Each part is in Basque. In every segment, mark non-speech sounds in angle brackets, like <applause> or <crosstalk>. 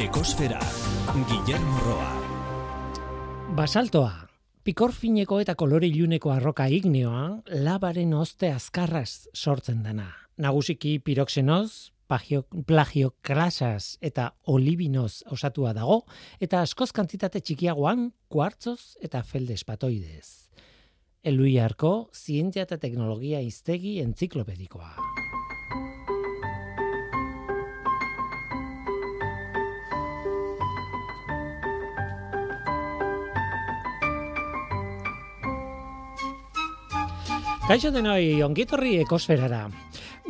Ekosfera, Guillermo Roa. Basaltoa, pikorfineko eta kolore iluneko arroka igneoa, labaren oste azkarraz sortzen dena. Nagusiki piroxenoz, plagio klasas eta olibinoz osatua dago, eta askoz kantitate txikiagoan kuartzoz eta feldespatoidez. Eluiarko, zientzia eta teknologia iztegi entziklopedikoa. Kaixo denoi, ongitorri ekosferara.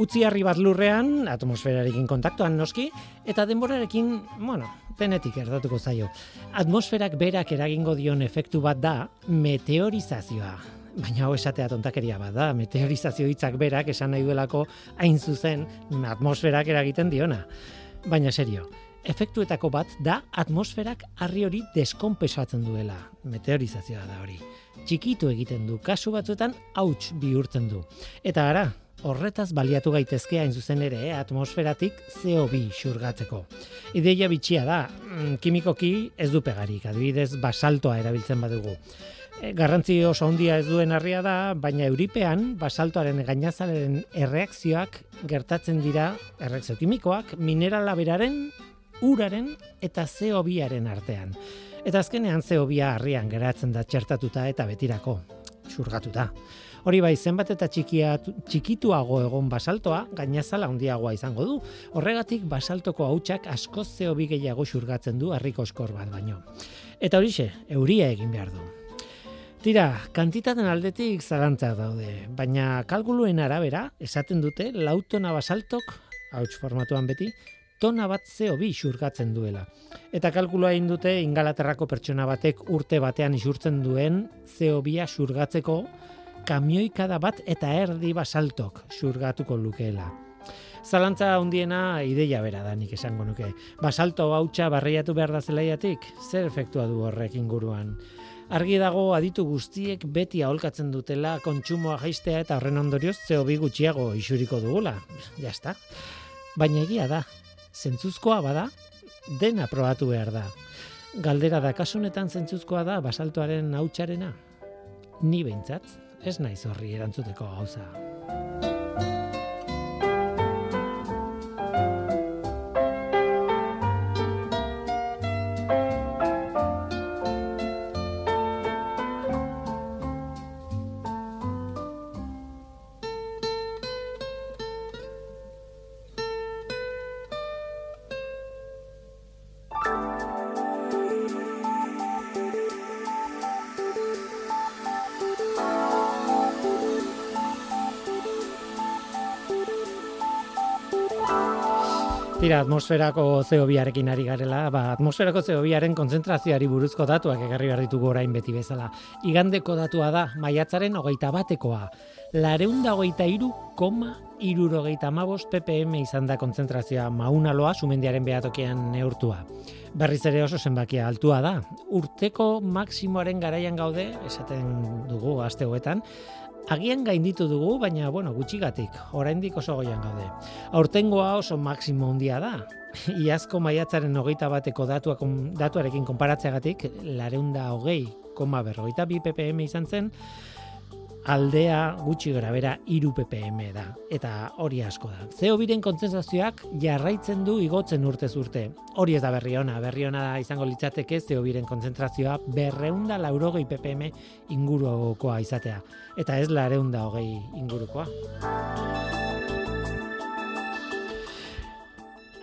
Utzi harri bat lurrean, atmosferarekin kontaktuan noski, eta denborarekin, bueno, denetik erdatuko zaio. Atmosferak berak eragingo dion efektu bat da meteorizazioa. Baina hau esatea tontakeria bat da, meteorizazio hitzak berak esan nahi duelako hain zuzen atmosferak eragiten diona. Baina serio, efektuetako bat da atmosferak harri hori deskonpesatzen duela. Meteorizazioa da hori txikitu egiten du, kasu batzuetan hauts bihurtzen du. Eta ara, horretaz baliatu gaitezke hain zuzen ere eh, atmosferatik CO2 xurgatzeko. Ideia bitxia da, mm, kimikoki ez du pegarik, adibidez basaltoa erabiltzen badugu. E, garrantzi oso handia ez duen harria da, baina euripean basaltoaren gainazaren erreakzioak gertatzen dira erreakzio kimikoak minerala beraren, uraren eta CO2aren artean. Eta azkenean zeobia harrian geratzen da txertatuta eta betirako, xurgatuta. Hori bai, zenbat eta txikia, txikituago egon basaltoa, gainazala handiagoa izango du. Horregatik basaltoko hautsak asko zeobi gehiago xurgatzen du harriko eskor bat baino. Eta horixe, euria egin behar du. Tira, kantitaten aldetik zalantza daude, baina kalkuluen arabera, esaten dute, lautona basaltok, hauts formatuan beti, tona bat CO2 xurgatzen duela. Eta kalkulua egin dute ingalaterrako pertsona batek urte batean isurtzen duen CO2 xurgatzeko kamioikada bat eta erdi basaltok xurgatuko lukeela. Zalantza handiena ideia bera da nik esango nuke. Basalto hautsa barreiatu behar da zelaiatik, zer efektua du horrek inguruan. Argi dago aditu guztiek beti aholkatzen dutela kontsumoa jaistea eta horren ondorioz CO2 gutxiago isuriko dugula. Ja Baina egia da, zentzuzkoa bada, dena probatu behar da. Galdera da, kasunetan zentzuzkoa da, basaltoaren hautsarena? Ni behintzat, ez naiz horri erantzuteko gauza. Tira, atmosferako zeobiarekin ari garela, ba, atmosferako zeobiaren konzentrazioari buruzko datuak egarri behar ditugu orain beti bezala. Igandeko datua da, maiatzaren hogeita batekoa. Lareunda hogeita iru, koma, irurogeita mabos ppm izan da konzentrazioa maunaloa sumendiaren behatokian neurtua. Berriz ere oso zenbakia altua da. Urteko maksimoaren garaian gaude, esaten dugu aste hoetan, Agian gainditu dugu, baina bueno, gutxigatik, oraindik oso goian gaude. Aurtengoa oso maksimo handia da. <laughs> Iazko maiatzaren hogeita bateko datuak, datuarekin konparatzeagatik, lareunda hogei, koma berrogeita bi ppm izan zen, aldea gutxi gara bera iru ppm da, eta hori asko da. Zeo biren kontzensazioak jarraitzen du igotzen urte urte. Hori ez da berri ona, berri ona izango litzateke zeo biren kontzentrazioa berreunda laurogei ppm ingurukoa izatea. Eta ez lareunda hogei ingurukoa.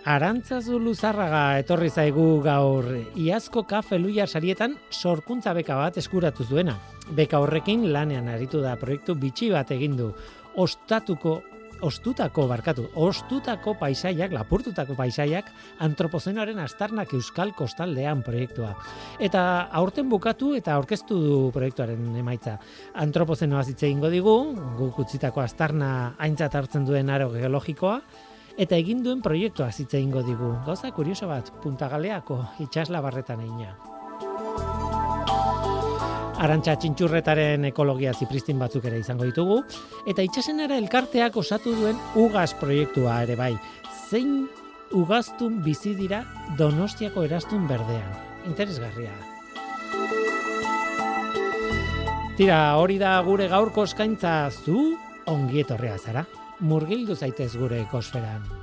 Arantzazu luzarraga etorri zaigu gaur iazko kafe luia sarietan sorkuntza beka bat eskuratu zuena. Beka horrekin lanean aritu da proiektu bitxi bat egin du. Ostatuko ostutako barkatu, ostutako paisaiak, lapurtutako paisaiak antropozenoaren astarnak euskal kostaldean proiektua. Eta aurten bukatu eta aurkeztu du proiektuaren emaitza. Antropozenoa zitze ingo digu, guk utzitako astarna aintzat hartzen duen aro geologikoa, eta egin duen proiektua zitze ingo digu. Gauza kurioso bat, puntagaleako itxasla barretan egina. Arantxa txintxurretaren ekologia zipristin batzuk ere izango ditugu, eta itxasenara elkarteak osatu duen ugaz proiektua ere bai. Zein ugaztun bizi dira Donostiako erastun berdean. Interesgarria. Tira, hori da gure gaurko eskaintza zu ongi etorrea zara. Murgildu zaitez gure ekosferan.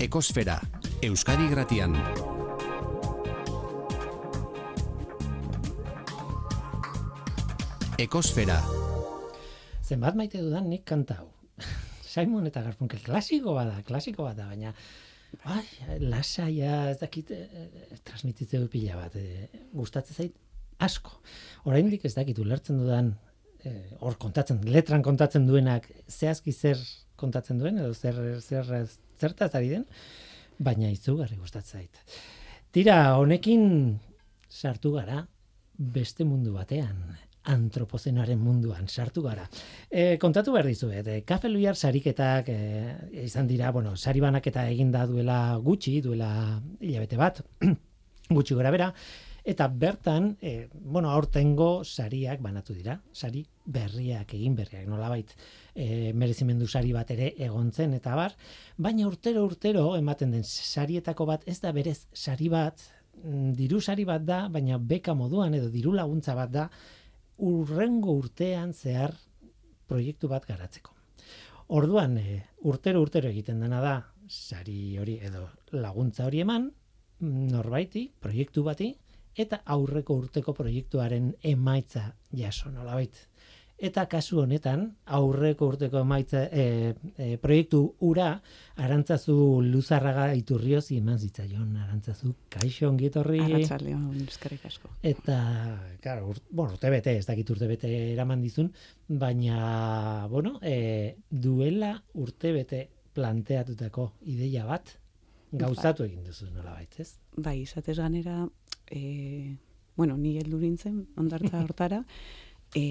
Ekosfera, Euskadi Gratian. Ekosfera, Zenbat maite dudan nik kanta hau. <laughs> Simon eta Garfunkel klasiko bada, klasiko bada, baina ai, lasaia ez dakit eh, transmititze du pila bat. eh, gustatzen zait asko. Oraindik ez dakit ulertzen dudan eh, hor kontatzen, letran kontatzen duenak zehazki zer kontatzen duen edo zer zer zertaz ari den, baina izugarri gustatzen zait. Tira, honekin sartu gara beste mundu batean, antropozenoaren munduan sartu gara. E, kontatu behar dizuet, e, Kafe Luiar sariketak e, izan dira, bueno, sari banaketa eginda duela gutxi, duela hilabete bat, <clears throat> gutxi gora bera, eta bertan, e, bueno, aurtengo sariak banatu dira, sari berriak, egin berriak, nolabait, e, merezimendu sari bat ere egontzen eta bar, baina urtero urtero ematen den sarietako bat ez da berez sari bat, mm, diru sari bat da, baina beka moduan edo diru laguntza bat da, urrengo urtean zehar proiektu bat garatzeko. Orduan, e, urtero urtero egiten dena da, sari hori edo laguntza hori eman, norbaiti, proiektu bati, eta aurreko urteko proiektuaren emaitza jaso nolabait. Eta kasu honetan, aurreko urteko emaitza e, e, proiektu ura, arantzazu luzarraga iturrioz eman zitzaion, arantzazu kaixo ongietorri. Arratsaldeon, eskerrik asko. Eta, claro, ur, bueno, urte bete, ez dakit urte bete eraman dizun, baina, bueno, e, duela urte bete planteatutako ideia bat, gauzatu egin duzu nola ez? Bai, izatez ganera, e, bueno, ni heldu nintzen ondartza <laughs> hortara, e,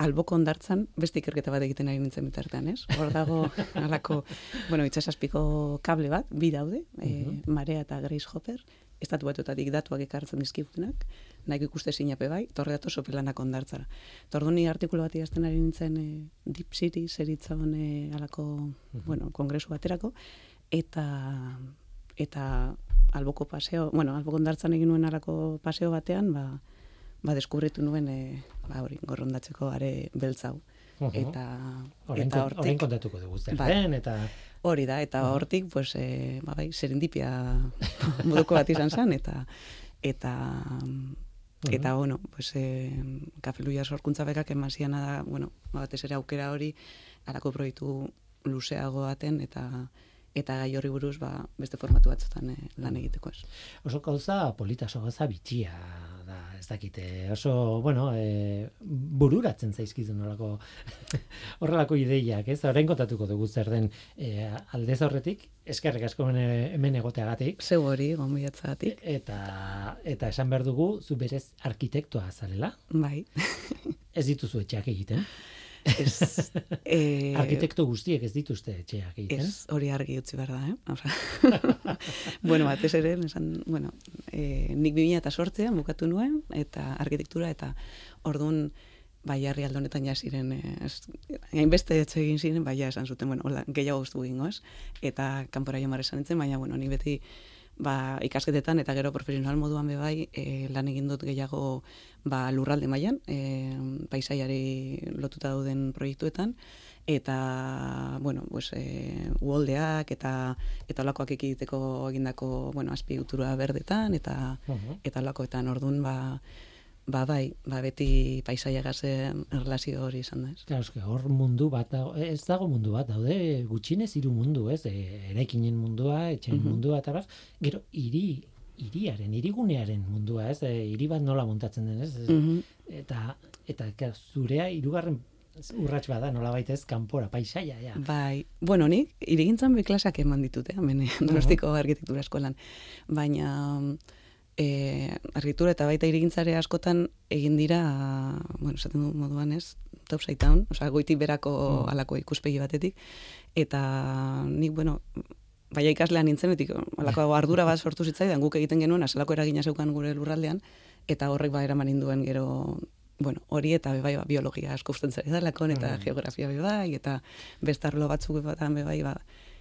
alboko ondartzan beste ikerketa bat egiten ari nintzen bitartean, ez? Hor dago <laughs> halako, bueno, itsasaspiko kable bat, bi daude, e, Marea eta Grace Hopper, estatu batuetatik datuak ekartzen dizkigutenak, nahiko ikuste sinape bai, torre dato sopelanak ondartzara. Tordu ni artikulu bat idazten ari nintzen e, Deep City, zeritzon e, alako, bueno, kongresu baterako, eta eta alboko paseo, bueno, alboko ondartzan egin nuen alako paseo batean, ba, ba deskubritu nuen e, ba hori gorrondatzeko are beltza hau. Uhu. Eta Orain, eta kon- orain hortik kontatuko dugu zer Bai. den, eta hori da eta hortik pues e, ba bai serendipia <laughs> moduko bat izan zen eta eta eta bueno, pues eh Kafeluia sorkuntza bekak emasiana da, bueno, ba, batez ere aukera hori alako proiektu luzeago baten eta eta gai horri buruz ba, beste formatu batzutan eh, lan egiteko ez. Oso gauza polita, oso gauza bitxia da, ez dakite, oso, bueno, e, bururatzen zaizkizu nolako <laughs> horrelako ideiak, ez? Orain kontatuko dugu zer den e, aldez horretik, eskerrik asko hemen, egoteagatik, Zeu hori, gombiatzagatik, eta, eta esan behar dugu, zu berez arkitektoa zarela, bai. <laughs> ez dituzu etxeak egiten. Ez, <laughs> eh, Arkitekto guztiek ez dituzte etxeak egiten. Ez, hori argi utzi behar da, eh? Osea, <laughs> <laughs> bueno, batez ere, esan, bueno, e, nik 2008an bukatu nuen, eta arkitektura, eta orduan, bai, jarri aldonetan ja ziren, eh, hainbeste etxe egin ziren, bai, ja esan zuten, bueno, hola, gehiago guztu egingo, ez? Eta kanpora jomar esan nintzen, baina, bueno, ni beti, ba, ikasketetan eta gero profesional moduan be bai e, lan egin dut gehiago ba, lurralde mailan e, paisaiari lotuta dauden proiektuetan eta bueno, pues, e, uoldeak eta eta olakoak ekiteko egindako bueno, azpiegitura berdetan eta Mhm. eta olakoetan ordun ba ba bai, ba beti paisaiagaz erlazio hori izan da, ez? Claro, hor mundu bat dago, ez dago mundu bat daude gutxinez hiru mundu, ez? E, eraikinen mundua, etxen Mhm. mundua eta bar, gero hiri hiriaren, hirigunearen mundua, ez? E, hiri bat nola montatzen den, ez? Mhm. Eta eta claro, zurea hirugarren urrats bada, nolabait ez, kanpora, paisaia, ja. Bai, bueno, nik irigintzan be klasak eman ditut, eh, hemen Donostiko arkitektura eskolan. Baina eh arkitektura eta baita irigintzare askotan egin dira, bueno, esaten du moduan ez, topside down, osea goitik berako Mm. halako ikuspegi batetik eta nik bueno, baina ikaslean nintzen betik halako ardura bat sortu zitzaidan guk egiten genuen asalako eragina zeukan gure lurraldean eta horrek ba eraman induen gero bueno, hori eta be bai ba, biologia asko usten zari dalakon eta Mm. geografia be bai eta beste arlo batzuk batan be bai ba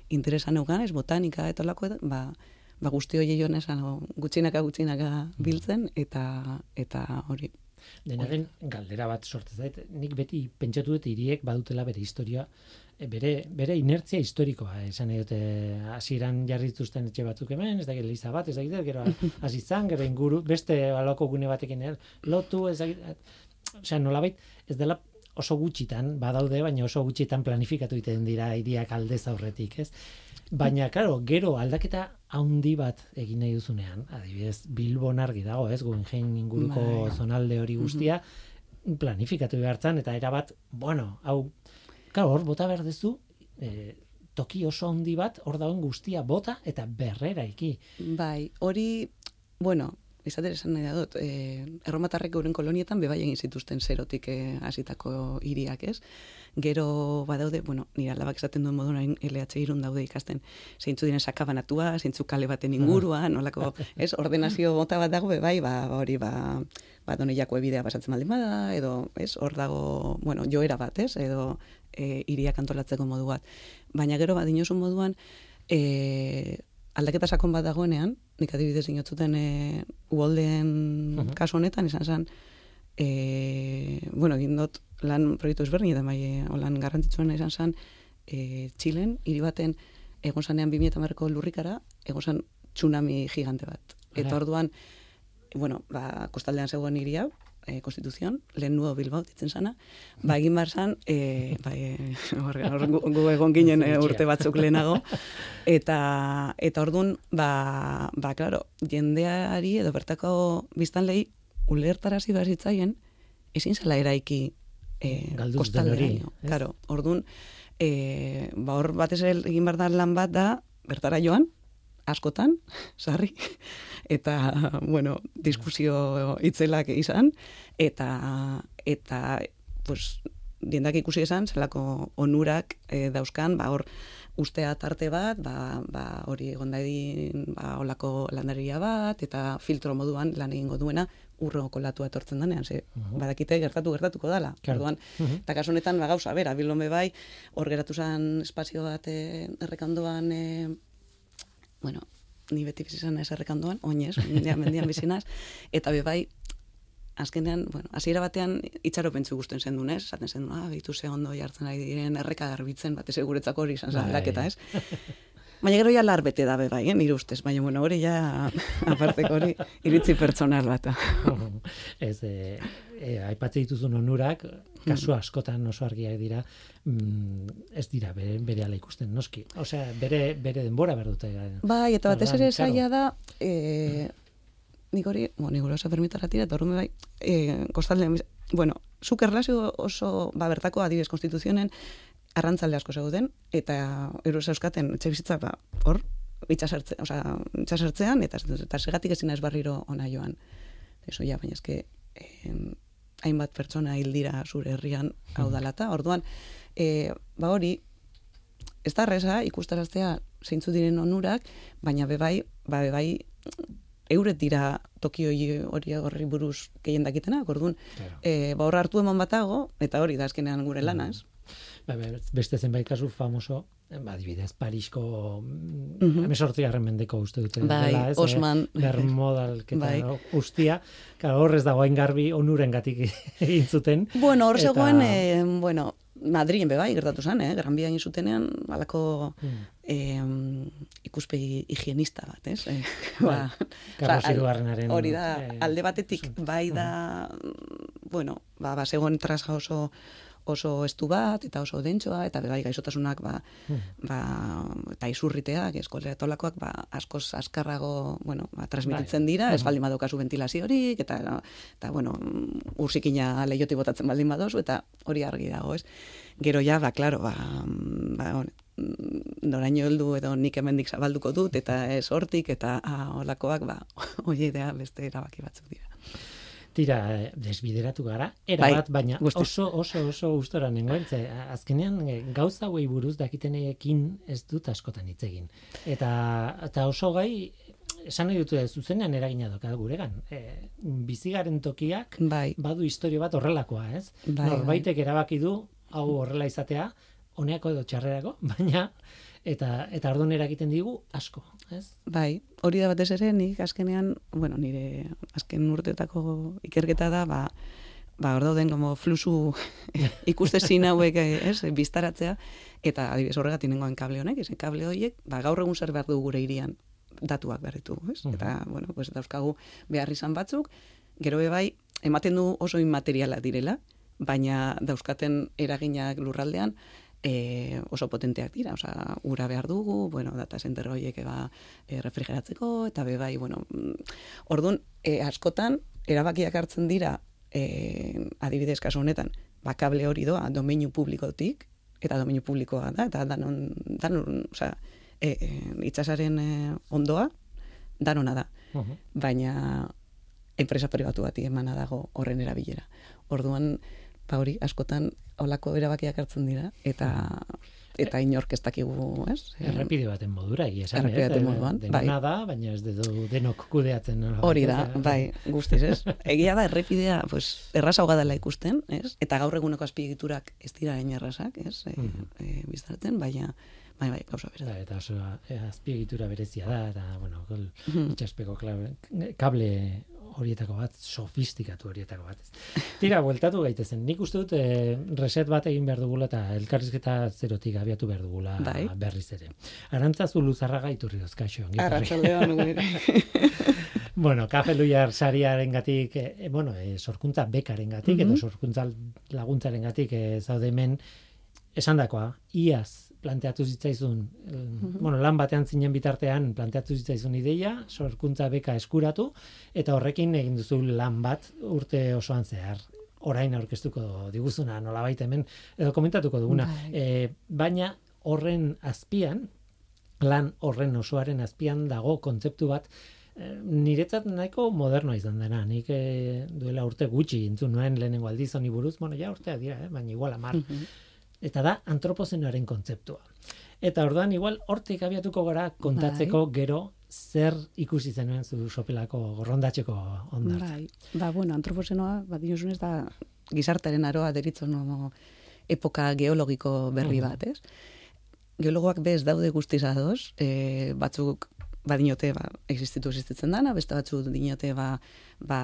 interesa neukan ez botanika eta holako eta ba ba guzti hori joan esan gutxinaka gutxinaka biltzen eta eta hori Dena den galdera bat sortzen zait, nik beti pentsatu dut hiriek badutela bere historia, e, bere, bere inertzia historikoa, esan nahi dute hasieran jarri dituzten etxe batzuk hemen, ez dakit eliza bat, ez dakit, gero <laughs> hasi zan, gero inguru, beste aloko gune batekin er, lotu, ez dakit, osea, nolabait, ez dela oso gutxitan, badaude, baina oso gutxitan planifikatu egiten dira hiriak aldez aurretik, ez? Baina, karo, gero aldaketa handi bat egin nahi duzunean, adibidez, Bilbon argi dago, ez, Guggenheim inguruko Bai. zonalde hori guztia, planifikatu behartzan, eta erabat, bueno, hau, karo, hor, bota behar duzu, e, toki oso handi bat, hor dagoen guztia bota eta berrera iki. bai hori bueno izaten esan nahi dut, eh, erromatarrek euren kolonietan bebai egin zituzten zerotik eh, hasitako hiriak, ez? Gero badaude, bueno, nire alabak esaten duen moduan hain LH irun daude ikasten, zeintzu diren sakabanatua, zeintzu kale baten inguruan, nolako, <laughs> ez, ordenazio bota bat dago, bai, ba, hori, ba, ba, doneiako ebidea pasatzen baldin bada, edo, ez, hor dago, bueno, joera bat, ez, edo, e, iriak antolatzeko modu bat. Baina gero, badinosun moduan, e, aldaketa sakon bat dagoenean, nik adibidez inotzuten e, uoldeen Mhm. kasu honetan, izan zen, e, bueno, egin dut lan proiektu ezberdin, eta bai, e, lan garrantzitsuena izan zen, e, Txilen, hiri baten, egon zanean 2000 marko lurrikara, egon zan tsunami gigante bat. Eta orduan, bueno, ba, kostaldean zegoen hiri hau, e, Konstituzion, lehen nuo Bilbao ditzen sana, ba, egin behar zan, e, ba, e, gu, gu egon ginen e, urte batzuk lehenago, eta, eta orduan, ba, ba, claro, jendeari edo bertako biztanlei ulertarazi behar zitzaien, ezin zela eraiki e, kostalderaino. hori, ez? Claro, orduan, e, ba, hor batez egin behar da lan bat da, bertara joan, askotan, <laughs> sarri, eta, bueno, diskusio itzelak izan, eta, eta, pues, diendak ikusi esan, zelako onurak e, dauzkan, ba, hor, ustea tarte bat, ba, ba hori egon dadin, ba, olako landaria bat, eta filtro moduan lan egingo duena, urro kolatu etortzen denean, ze, Mhm. badakite gertatu gertatuko dala. Claro. Orduan, Mhm. Eta kasu honetan, ba, gauza, bera, Bilbon bai, hor geratu zen espazio bat eh, errekandoan, eh, bueno, ni beti bizi izan ez errekandoan, oinez, mendian, mendian bizinaz, eta be bai, azkenean, bueno, hasiera batean itxaropentsu gusten zen duen, ez? Esaten zen, ah, bitu ze ondo jartzen ari diren erreka garbitzen, batez guretzako hori izan zen Bai. ez? <laughs> Baina gero ja lar bete da be bai, eh, nire ustez, baina bueno, hori ja aparteko hori iritzi pertsonal bat. <laughs> ez, e, e, aipatze dituzun onurak, kasu askotan oso argiak dira, mm, ez dira bere, bere ala ikusten, noski. Osea, bere, bere denbora behar dute. Bai, eta batez ere zaila da, e, nik hori, bueno, nik hori oso permitara tira, eta horren bai, e, kostaldean, biz- bueno, zuk erlazio oso, ba, bertako adibidez konstituzionen, arrantzalde asko zegoen, eta eros euskaten etxe bizitza, ba, hor, itxasartzean, eta, eta segatik ezin ez barriro ona joan. Eso ja, baina eske, em, hainbat pertsona hil dira zure herrian hau dalata. Orduan, e, ba hori, ez da reza ikustaraztea zeintzu diren onurak, baina bebai, ba bebai euret dira toki hori hori horri buruz gehien dakitenak, orduan, Claro. e, ba hor hartu eman batago, eta hori da azkenean gure lana, ez? Ba, be- beste zenbait kasu famoso, ba, adibidez, Parisko mm, Mhm. hemezortzigarren mendeko uste dute. Bai, dela, ez, Osman. Eh, Bermodalketa Bai. guztia. Claro, horrez dagoen garbi onuren gatik <laughs> egin zuten. Bueno, hor Eta- zegoen, e, bueno, Madrilen bebai, gertatu zen, eh? Gran Bia egin zutenean, alako Mm. eh, ikuspegi higienista bat, ez? Eh, Bai, <laughs> Carlos Hirugarrenaren, Hori da, eh, alde batetik, bai da, mm, bueno, ba, ba zegoen traja oso oso estu bat, eta oso dentsoa, eta bai gaixotasunak, ba, Mm. ba, eta izurriteak, eskolera tolakoak, ba, askoz askarrago, bueno, ba, transmititzen dira, ez Mhm. baldin badaukazu ventilaziorik, eta, eta bueno, urzikina lehioti botatzen baldin badozu, eta hori argi dago, ez? Gero ja, ba, klaro, ba, ba, mm, noraino heldu edo nik hemendik zabalduko dut, eta ez hortik, eta ah, holakoak, ba, <laughs> hoi idea beste erabaki batzuk dira. Tira, eh, desbideratu gara, era Bai, baina oso, oso, oso gustora nengoen, ze azkenean eh, gauza hauei buruz dakitenekin ez dut askotan hitz egin. Eta, eta oso gai, esan nahi dut eh, zuzenean eragina doka guregan. E, bizigaren tokiak Bai, badu historio bat horrelakoa, ez? Bai, Norbaitek erabaki du hau horrela izatea, honeako edo txarrerako, <laughs> baina eta eta orduan eragiten digu asko, ez? bai, hori da batez ere, nik azkenean, bueno, nire azken urteetako ikerketa da, ba, ba hor dauden como flusu <laughs> ikustezin hauek, ez, biztaratzea, eta adibidez horregatik nengoen kable honek, ez, kable horiek, ba, gaur egun zer behar du gure irian datuak behar ditugu, ez? Eta, bueno, pues, dauzkagu behar izan batzuk, gero bai, ematen du oso inmateriala direla, baina dauzkaten eraginak lurraldean, e, oso potenteak dira, osea, ura behar dugu, bueno, data center horiek eba e, refrigeratzeko, eta be bai, bueno, mm, orduan, e, askotan, erabakiak hartzen dira, e, adibidez kasu honetan, ba, kable hori doa domeinu publikotik, eta domeinu publikoa da, eta danon, danon, osea, e, e, itxasaren e, ondoa, danona da Mhm. baina enpresa pribatu bati emana dago horren erabilera. Orduan, ba hori, askotan olako erabakiak hartzen dira, eta eta inork ez dakigu, ez? Errepide baten modura esan, Errepide baten moduan, bai. da, baina ez du denok kudeatzen. Hori da, bai, guztiz, ez? Egia da, errepidea, pues, erraza dela ikusten, ez? Eta gaur eguneko azpiegiturak ez dira hain errazak, ez? E, e, biztarten, baina, bai, bai, gauza bera. Da, eta oso eh, azpiegitura berezia da, eta, bueno, gol, itxaspeko kable, kable horietako bat, sofistikatu horietako bat. <laughs> Tira, bueltatu gaitezen. Nik uste dut eh, reset bat egin behar dugula eta elkarrizketa zerotik abiatu behar dugula Bai. berriz ere. Arantzazu luzarraga iturri kaixo. ongi etorri. Arratsaldeon gure. <laughs> Bueno, kafe luiar sariaren gatik, e, bueno, e, sorkuntza bekaren gatik, Mhm. edo sorkuntza laguntzaren gatik e, zaude hemen, esan iaz planteatu zitzaizun, e, bueno, lan batean zinen bitartean planteatu zitzaizun ideia, sorkuntza beka eskuratu, eta horrekin egin duzu lan bat urte osoan zehar orain aurkeztuko diguzuna nolabait hemen edo komentatuko duguna. E, baina horren azpian, lan horren osoaren azpian dago kontzeptu bat eh, niretzat nahiko modernoa izan dena. Nik eh, duela urte gutxi entzun nuen lehenengo aldiz honi buruz, bueno, ja urteak dira, eh, baina igual amar. Mhm. Eta da antropozenoaren kontzeptua. Eta orduan igual hortik abiatuko gara kontatzeko gero zer ikusi zenuen zu sopelako gorrondatxeko ondartza. Bai, ba, bueno, antropozenoa, ba, diosunez da, gizartaren aroa deritzen epoka geologiko berri bat, ez? Geologoak bez daude guztiz ados, e, batzuk badinote ba, existitu existitzen dana, beste batzuk dinote ba, ba,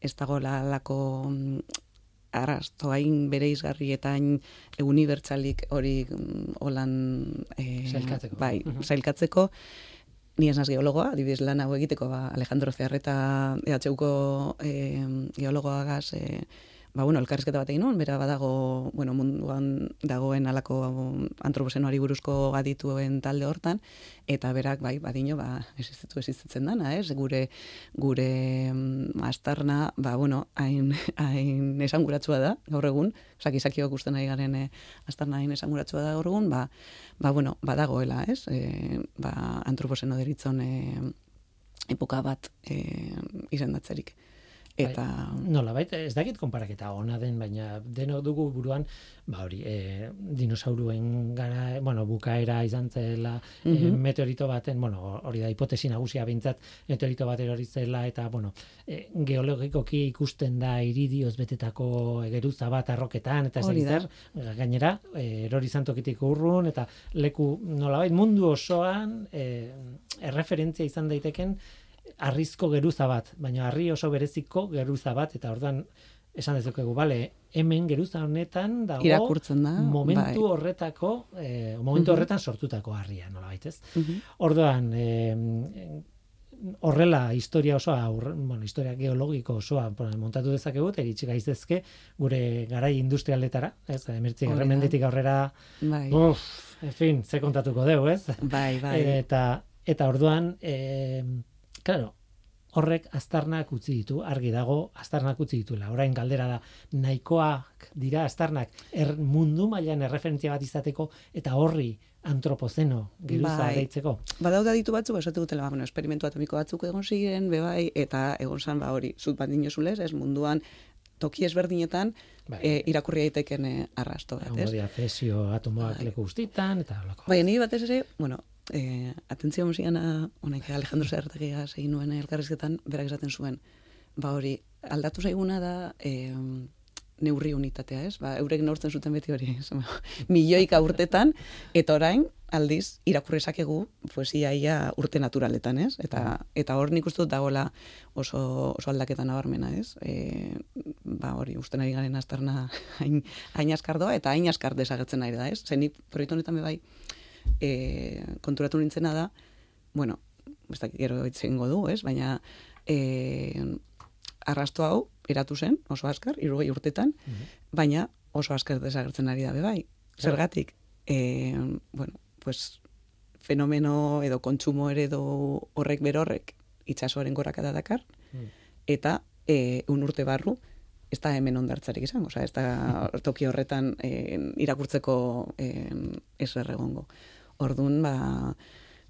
ez dago lako arrasto hain bere izgarri eta hain unibertsalik hori mm, holan e, Sailkatzeko. bai, Mhm. sailkatzeko ni ez naz geologoa, adibidez lan hau egiteko, ba, Alejandro Zearreta EHUko e, geologoagaz, e, ba, bueno, elkarrizketa bat egin bera badago, bueno, munduan dagoen alako antroposenoari buruzko adituen talde hortan, eta berak, bai, badino, ba, existitu existitzen dana, ez? Gure, gure mm, astarna, ba, bueno, hain, <laughs> hain esanguratsua da, gaur egun, osak izakiok usten nahi garen eh, astarna hain esanguratsua da gaur egun, ba, ba, bueno, badagoela, ez? E, ba, antroposeno deritzon e, epoka bat e, izendatzerik. Eta... Bai, nola, baita, ez dakit konparaketa ona den, baina denok dugu buruan, ba hori, e, dinosauruen gara, bueno, bukaera izan zela, mm meteorito baten, bueno, hori da, hipotesi nagusia bintzat, meteorito bat eroritzela, eta, bueno, e, geologikoki ikusten da iridioz betetako egeruza bat arroketan, eta ez zer, gainera, e, erori zantokitik urrun, eta leku, nola mundu osoan, e, erreferentzia izan daiteken, arrizko geruza bat, baina harri oso bereziko geruza bat, eta ordan esan dezakegu, bale, hemen geruza honetan dago irakurtzen da momentu bai. horretako eh, momentu horretan sortutako harria nola baitez orduan eh, horrela historia osoa bueno, historia geologiko osoa montatu dezakegu eta iritsi gaizezke gure garai industrialetara ez emertzi garremenditik aurrera bai. uf, en fin, ze kontatuko deu, ez bai, bai. eta eta orduan eh, Claro, horrek aztarnak utzi ditu, argi dago aztarnak utzi dituela. Orain galdera da, nahikoak dira aztarnak er, mundu mailan erreferentzia bat izateko eta horri antropozeno geruza bai. deitzeko. Badauda ditu batzu, esate dutela, bueno, esperimentu atomiko batzuk egon ziren, bebai, eta egon zan, ba hori, zut bat dinozulez, ez munduan, toki ezberdinetan bai. e, irakurri daiteken e, arrasto bat, ez? Egon fesio atomoak bai. leku guztitan, eta lako. Bai, ni batez ere, bueno, eh, atentzio musiana, honek Alejandro Zertegia egin nuen elkarrizketan, berak esaten zuen, ba hori, aldatu zaiguna da, eh, neurri unitatea, ez? Ba, eurek neurtzen zuten beti hori, ez? milioika urtetan, eta orain, aldiz, irakurrezakegu poesia ia urte naturaletan, ez? Eta, eta hor nik uste dut dagoela oso, oso aldaketan nabarmena, ez? E, ba, hori, uste nahi garen astarna hain, hain askardoa, eta hain askar desagertzen nahi da, ez? Zenik, proiektu honetan bai, e, konturatu nintzena da, bueno, ez gero itzengo du, ez? Baina, e, arrasto hau, eratu zen, oso askar, irugei urtetan, mhm. baina oso askar desagertzen ari da, bai. Zergatik, e, bueno, pues, fenomeno edo kontsumo eredo horrek berorrek itxasoaren gorakada dakar, mm. eta e, un urte barru, ez da hemen ondartzarik izango, oza, ez da toki horretan e, irakurtzeko e, ez erregongo. Orduan, ba,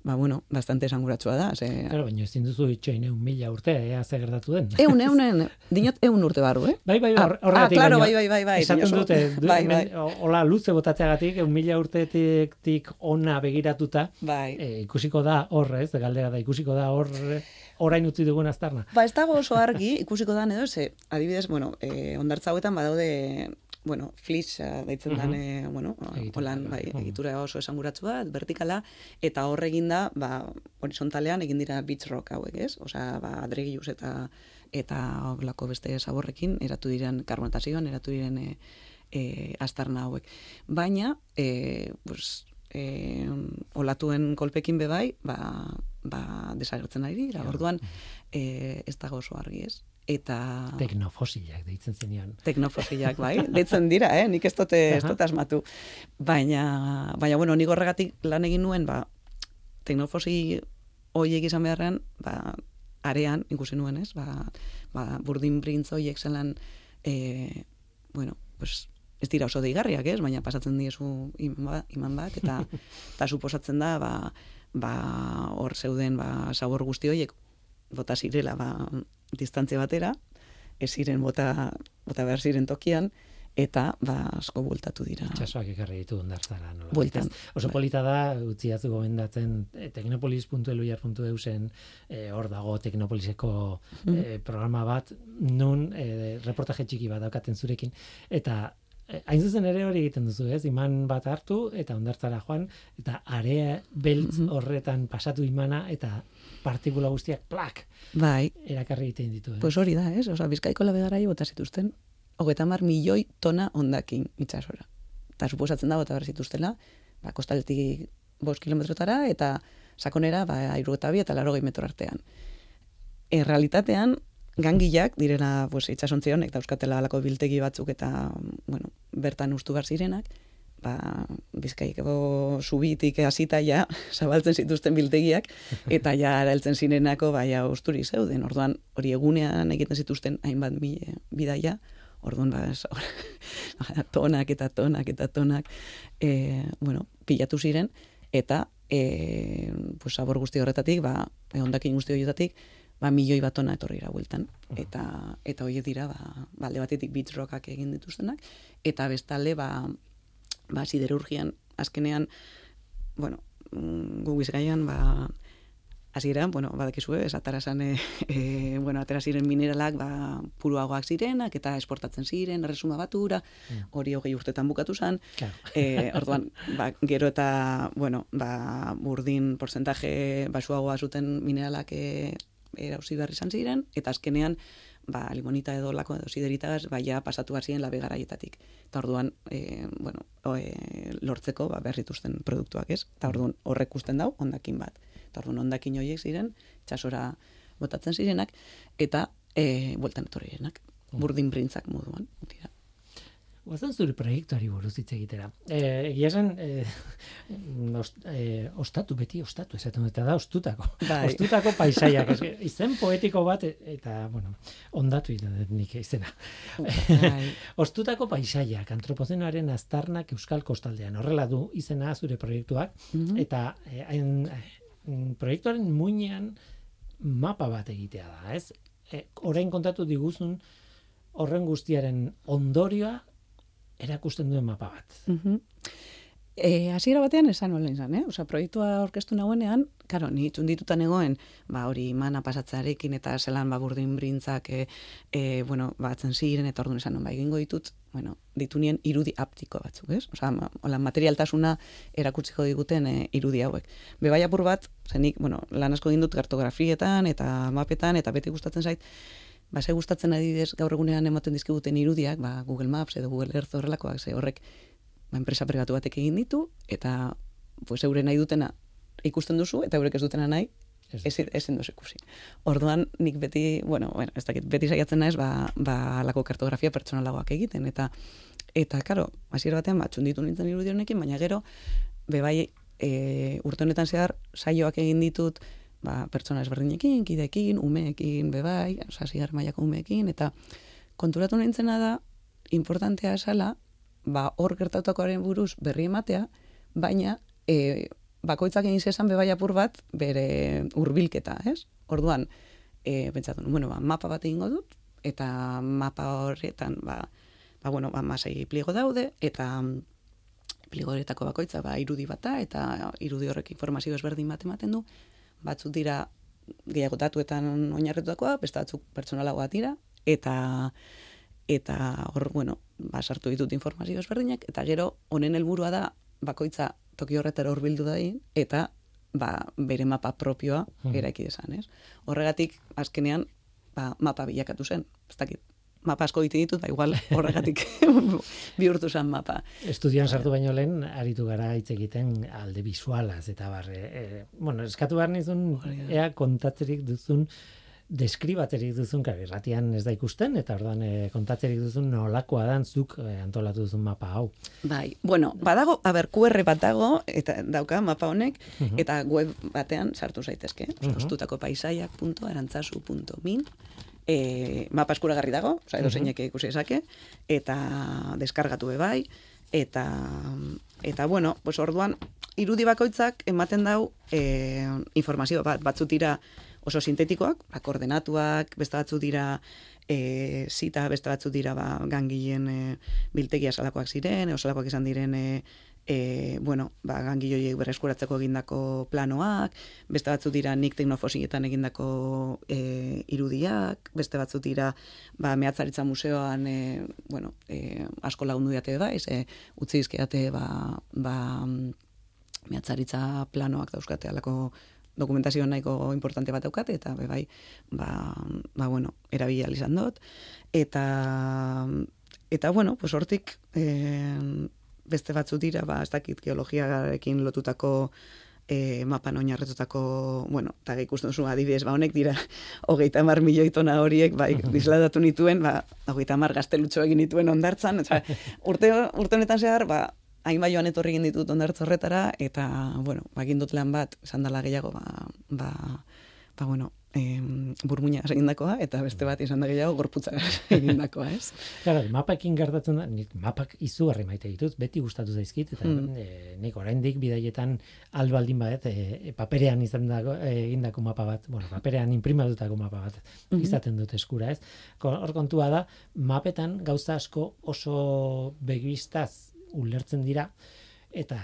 ba, bueno, bastante esanguratsua da. Ze... Claro, baina ezin duzu itxoin eun mila urte, ea ze gertatu den. Eun, eun, <laughs> dinot eun urte barru, eh? Bai, bai, ah, horregatik. Ah, claro, bai, bai, bai, bai. Esaten dute, du, bai, bai. hola, luze botatzeagatik, eun mila urtetik ona begiratuta, bai. E, ikusiko da horre, ez, galdera da, ikusiko da horre, orain utzi dugun aztarna. Ba, ez dago oso argi, ikusiko da, edo, ze, adibidez, bueno, eh, ondartza hauetan badaude, bueno, flis, uh, deitzen uh -huh. bueno, holan, bai, egitura oso esanguratsu bat, vertikala, eta horre da, ba, horizontalean egin dira beach rock hauek, ez? Osa, ba, adregius eta eta lako beste saborrekin, eratu diren karbonatazioan, eratu diren e, e, astarna hauek. Baina, e, pues, e, olatuen kolpekin bebai, ba, ba, desagertzen ari dira. Orduan, e, ez dago oso argi ez. Eta... Teknofosilak deitzen zenean. Teknofosilak, bai. Deitzen dira, eh? Nik ez tote, ez tote asmatu. Baina, baina, bueno, nik horregatik lan egin nuen, ba, teknofosi hoiek izan beharrean, ba, arean, ikusi nuen, ez? Ba, ba, burdin printz hoiek zelan, e, bueno, pues, ez dira oso deigarriak, ez? Baina pasatzen diezu iman bat, iman bat eta, <laughs> eta suposatzen da, ba, ba, hor zeuden ba, sabor guzti horiek bota zirela ba, distantzia batera, ez ziren bota, bota behar ziren tokian, eta ba, asko bultatu dira. Itxasoak ekarri ditu ondartzara. Nola, Bueltan. Oso bai. polita da, utziatu gomendatzen, e, teknopolis.eluiar.eu zen, e, hor dago teknopoliseko e, programa bat, nun e, reportaje txiki bat daukaten zurekin, eta hain zuzen ere hori egiten duzu, ez? Iman bat hartu eta ondartzara joan eta area beltz mhm. horretan pasatu imana eta partikula guztiak plak. Bai. Erakarri egiten ditu, Pues hori da, ez? Osa, bizkaiko labegarai bota zituzten hogeta mar milioi tona ondakin itxasora. Eta suposatzen da, bota zituztela, ba, kostaltik bost kilometrotara, eta sakonera, ba, iru eta bi eta laro metro artean. E, realitatean, gangilak, direna, pues, itxasontzi honek, dauzkatela alako biltegi batzuk eta, bueno, bertan ustu bar zirenak, ba, bizkaiko subitik hasita ja, <laughs> zabaltzen zituzten biltegiak, eta ja araeltzen zirenako, ba, ja, usturi zeuden, orduan, hori egunean egiten zituzten hainbat bi, bidaia, orduan, ba, ez, <laughs> tonak eta tonak eta tonak, e, bueno, pilatu ziren, eta, e, pues, sabor guzti horretatik, ba, e, ondakin guzti horretatik, ba, milioi bat tona etorri bueltan. Eta, eta hori dira, ba, balde batetik beach rockak egin dituztenak, eta bestalde, ba, ba, siderurgian, azkenean, bueno, mm, gu bizkaian, ba, Hasieran, bueno, badakizue, ez atara e, e, bueno, atera ziren mineralak, ba, puruagoak zirenak, eta esportatzen ziren, erresuma batura, mm. hori hogei urtetan bukatu zen. Claro. <laughs> E, orduan, ba, gero eta, bueno, ba, burdin porcentaje basuagoa zuten mineralak e, erauzi behar izan ziren, eta azkenean, ba, limonita edo lako edo sideritagaz, ba, ja pasatu hasien labe garaietatik. Eta orduan, e, bueno, o, e, lortzeko ba, berrituzten produktuak ez, eta orduan horrek usten dau, ondakin bat. Eta orduan ondakin horiek ziren, txasora botatzen zirenak, eta e, bueltan etorrirenak, mm. burdin brintzak moduan. Tira. Guazen zure proiektuari buruz hitz egitera. Eh, egia esan, <laughs> eh, eh, ostatu beti, ostatu, esaten eta da, ostutako. Bai. <laughs> Ostutako paisaiak. Ez, izen poetiko bat, eta, bueno, ondatu dut nik izena. Bai. <laughs> ostutako paisaiak, antropozenoaren aztarnak euskal kostaldean. Horrela du izena zure proiektuak, mhm. eta eh, eh, proiektuaren muinean mapa bat egitea da, ez? Eh, orain kontatu diguzun horren guztiaren ondorioa erakusten duen mapa bat. Mm E, hasiera batean esan nola izan, eh? Osa, proiektua orkestu nagoenean, karo, ni txunditutan egoen, ba, hori mana pasatzarekin eta zelan ba, burdin brintzak, e, e, bueno, batzen ziren, eta orduan esan, ba, egingo ditut, bueno, ditu nien irudi aptiko batzuk, ez? Osa, ma, hola, materialtasuna erakutziko diguten e, irudi hauek. Bebai apur bat, zenik, bueno, lan asko dut kartografietan eta mapetan, eta beti gustatzen zait, ba, ze gustatzen adidez gaur egunean ematen dizkiguten irudiak, ba, Google Maps edo Google Earth horrelakoak, ze horrek ba, enpresa pribatu batek egin ditu, eta pues, eure nahi dutena ikusten duzu, eta eurek ez dutena nahi, ez, ez duz ikusi. Orduan, nik beti, bueno, bueno ez dakit, beti saiatzen naiz, ba, ba, lako kartografia pertsonalagoak egiten, eta, eta, karo, hasier batean, ba, txunditu nintzen irudi honekin, baina gero, bebai, e, urte honetan zehar, saioak egin ditut, ba, pertsona ezberdinekin, kidekin, umeekin, bebai, sasi mailako umeekin, eta konturatu nintzena da, importantea esala, ba, hor gertatakoaren buruz berri ematea, baina e, bakoitzak egin zezan bebai apur bat bere hurbilketa, ez? Orduan, e, pentsatu, bueno, ba, mapa bat egingo dut, eta mapa horretan, ba, ba bueno, ba, masai pliego daude, eta pliego horretako bakoitza, ba, irudi bata, eta irudi horrek informazio ezberdin bat ematen du, batzuk dira gehiago datuetan oinarretutakoa, beste batzuk pertsonalagoa dira, eta eta hor, bueno, ba, sartu ditut informazio ezberdinak, eta gero honen helburua da bakoitza toki horretara hurbildu da eta ba, bere mapa propioa hmm. eraiki desan, ez? Horregatik, azkenean, ba, mapa bilakatu zen, ez dakit, mapa asko ditu ditut, ba, igual <laughs> horregatik <laughs> bihurtu zen mapa. Estudian sartu baino lehen, aritu gara hitz egiten alde visualaz, eta barre, e, bueno, eskatu behar nizun, ea kontatzerik duzun, deskribaterik duzun, kari, ratian ez da ikusten, eta ordan e, kontatzerik duzun nolakoa dan zuk e, antolatu duzun mapa hau. Bai, bueno, badago, aber, QR bat dago, eta dauka mapa honek, eta web batean sartu zaitezke, uh -huh. ostutako paisaiak.arantzazu.min, e, mapa eskuragarri dago, oza, edo zeinek ikusi esake, eta deskargatu be bai, eta, eta bueno, pues orduan, irudi bakoitzak ematen dau e, informazio bat, batzu dira oso sintetikoak, ba, koordenatuak, beste batzu dira e, zita, beste batzu dira ba, gangilen e, biltegia salakoak ziren, osalakoak izan diren e, e, bueno, ba, gangilloiek berreskuratzeko egindako planoak, beste batzu dira nik teknofosietan egindako e, irudiak, beste batzu dira ba, mehatzaritza museoan e, bueno, e, asko lagundu diate ez, e, utzi izkeate ba, ba, mehatzaritza planoak dauzkate alako dokumentazio nahiko importante bat daukate, eta be bai, ba, ba bueno, erabila izan dut, eta eta bueno, pues hortik eh, beste batzu dira, ba, ez dakit geologiarekin lotutako e, mapan oinarretutako, bueno, eta ikusten duzu adibidez, ba honek dira <laughs> hogeita mar milioi tona horiek, bai, <laughs> disladatu nituen, ba, hogeita mar gaztelutxo egin nituen ondartzan, eta <laughs> urte, urte honetan zehar, ba, hain joan etorri egin ditut ondartz horretara, eta, bueno, ba, egin dut lan bat, esan dela gehiago, ba, ba, ba bueno, em, burmuina <laughs> egindakoa, eta beste bat izan da gehiago gorputza <laughs> egindakoa, ez? Claro, mapakin gertatzen da, nik mapak izugarri maite ditut, beti gustatu zaizkit, eta Mm. e, nik oraindik bidaietan albaldin bat, e, paperean izan dago, e, egindako mapa bat, bueno, paperean imprimatutako mapa bat Mhm. izaten dut eskura, ez? Hor kontua da, mapetan gauza asko oso begibistaz ulertzen dira, eta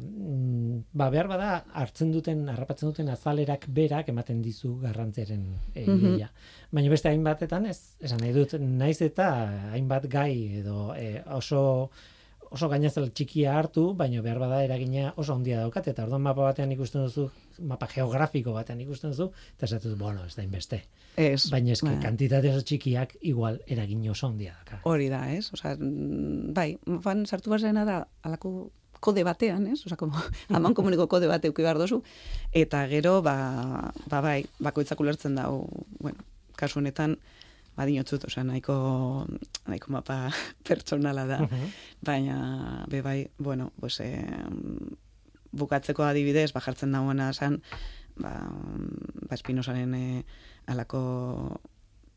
mm, ba, behar bada hartzen duten, harrapatzen duten azalerak berak ematen dizu garrantziaren e, Mhm. ideia. Baina beste hainbatetan ez, esan nahi dut, naiz eta hainbat gai edo e, oso oso gainazel txikia hartu, baina behar bada eragina oso handia daukat, eta orduan mapa batean ikusten duzu, mapa geografiko batean ikusten duzu, eta esatu duzu, bueno, ez da inbeste. Ez. Baina eske, ba, kantitate oso txikiak igual eragin oso handia daka. Hori da, ez? Osa, mm, bai, mapan sartu bazena da, alako kode batean, ez? Osa, como, <laughs> aman komuniko kode bate uki behar dozu, eta gero, ba, ba bai, bakoitzak ulertzen dau, bueno, kasu honetan, badinotzut, osea, nahiko, nahiko mapa <laughs> pertsonala da, Mhm. baina, be bai, bueno, pues, eh, bukatzeko adibidez, ba, jartzen dagoena esan, ba, ba Espinosaren eh, alako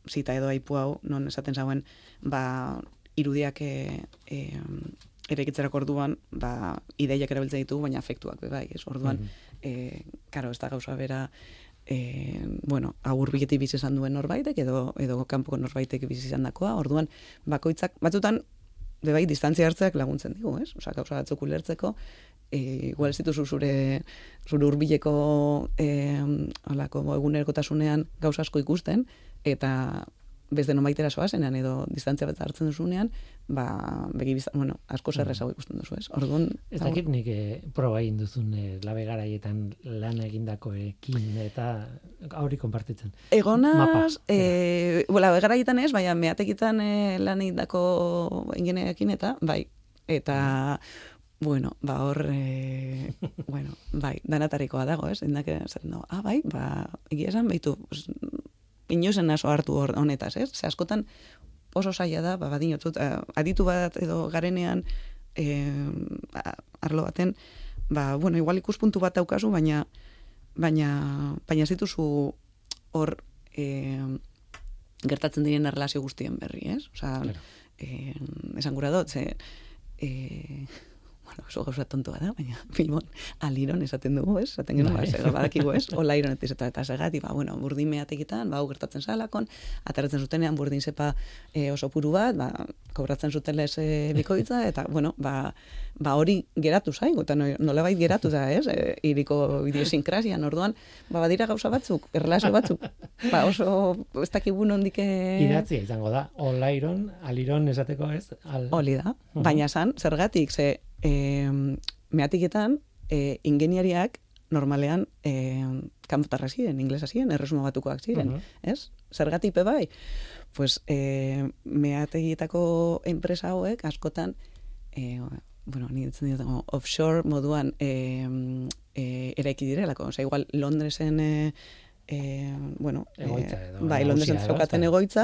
zita edo aipu hau, non esaten zauen, ba, irudiak e, e, eraikitzerako orduan, ba, ideiak erabiltzen ditugu, baina afektuak, be bai, ez, orduan, Mhm. e, karo, ez da gauza bera, e, bueno, agur biletik bizi izan duen norbaitek, edo, edo kanpoko norbaitek bizi izan orduan, bakoitzak, batzutan, be bai, distantzia hartzeak laguntzen digu, ez? Osa, gauza batzuk ulertzeko, e, igual ez dituzu zure, zure urbileko e, alako egunerokotasunean gauza asko ikusten, eta beste nomaitera soazenean edo distantzia bat hartzen duzunean, ba, begi biztan, bueno, asko zerrezago ikusten duzu, ez? Orduan, Ez dakit nik e, proba egin duzun e, labe garaietan lan egindakoekin eta hori konpartitzen. Egonaz, Mapa, e, bola, garaietan ez, baina meatekitan e, lan egindako ingenierekin eta, bai, eta, bueno, ba hor, e, <laughs> bueno, bai, danatarikoa dago, ez, indake, zer, no, ah, bai, ba, egia esan, baitu, pues, inozen aso hartu hor honetaz, ez, ze askotan oso zaila da, ba, badinotzut, eh, aditu bat edo garenean, e, arlo baten, ba, bueno, igual ikuspuntu bat daukazu, baina, baina, baina ez dituzu hor e, gertatzen diren erlazio guztien berri, ez? Osa, Claro. e, esan gura dut, ze, e, <laughs> oso gauza tontoa da, baina Bilbon aliron esaten dugu, ez? Esaten genuen, Bai. ba, badakigu, ez? <laughs> Ola ironetik eta eta segati, ba, bueno, burdin meatekitan, ba, gertatzen salakon, ateratzen zutenean burdin sepa e, oso puru bat, ba, kobratzen zuten lez e, bikoitza, eta, bueno, ba, ba hori geratu zaigu, eta no, nolabait geratu da, ez? E, iriko idiosinkrazia, orduan, ba, badira gauza batzuk, erlazio batzuk, ba, oso, ez dakigu nondik... e, Idatzia izango da, olairon, aliron esateko ez? Al... Holi da. Baina san, zergatik, ze e, meatiketan e, ingeniariak normalean e, kanpotarra ziren, inglesa ziren, erresuma batukoak ziren, Mhm. ez? Zergatik pe bai? Pues, e, meategietako enpresa hauek askotan e, bueno, ni ditzen dut, offshore moduan e, e, eraiki direlako. Osea, igual Londresen e, e, bueno, Egoitza e, edo bai, Londresen zaukaten ezta? egoitza,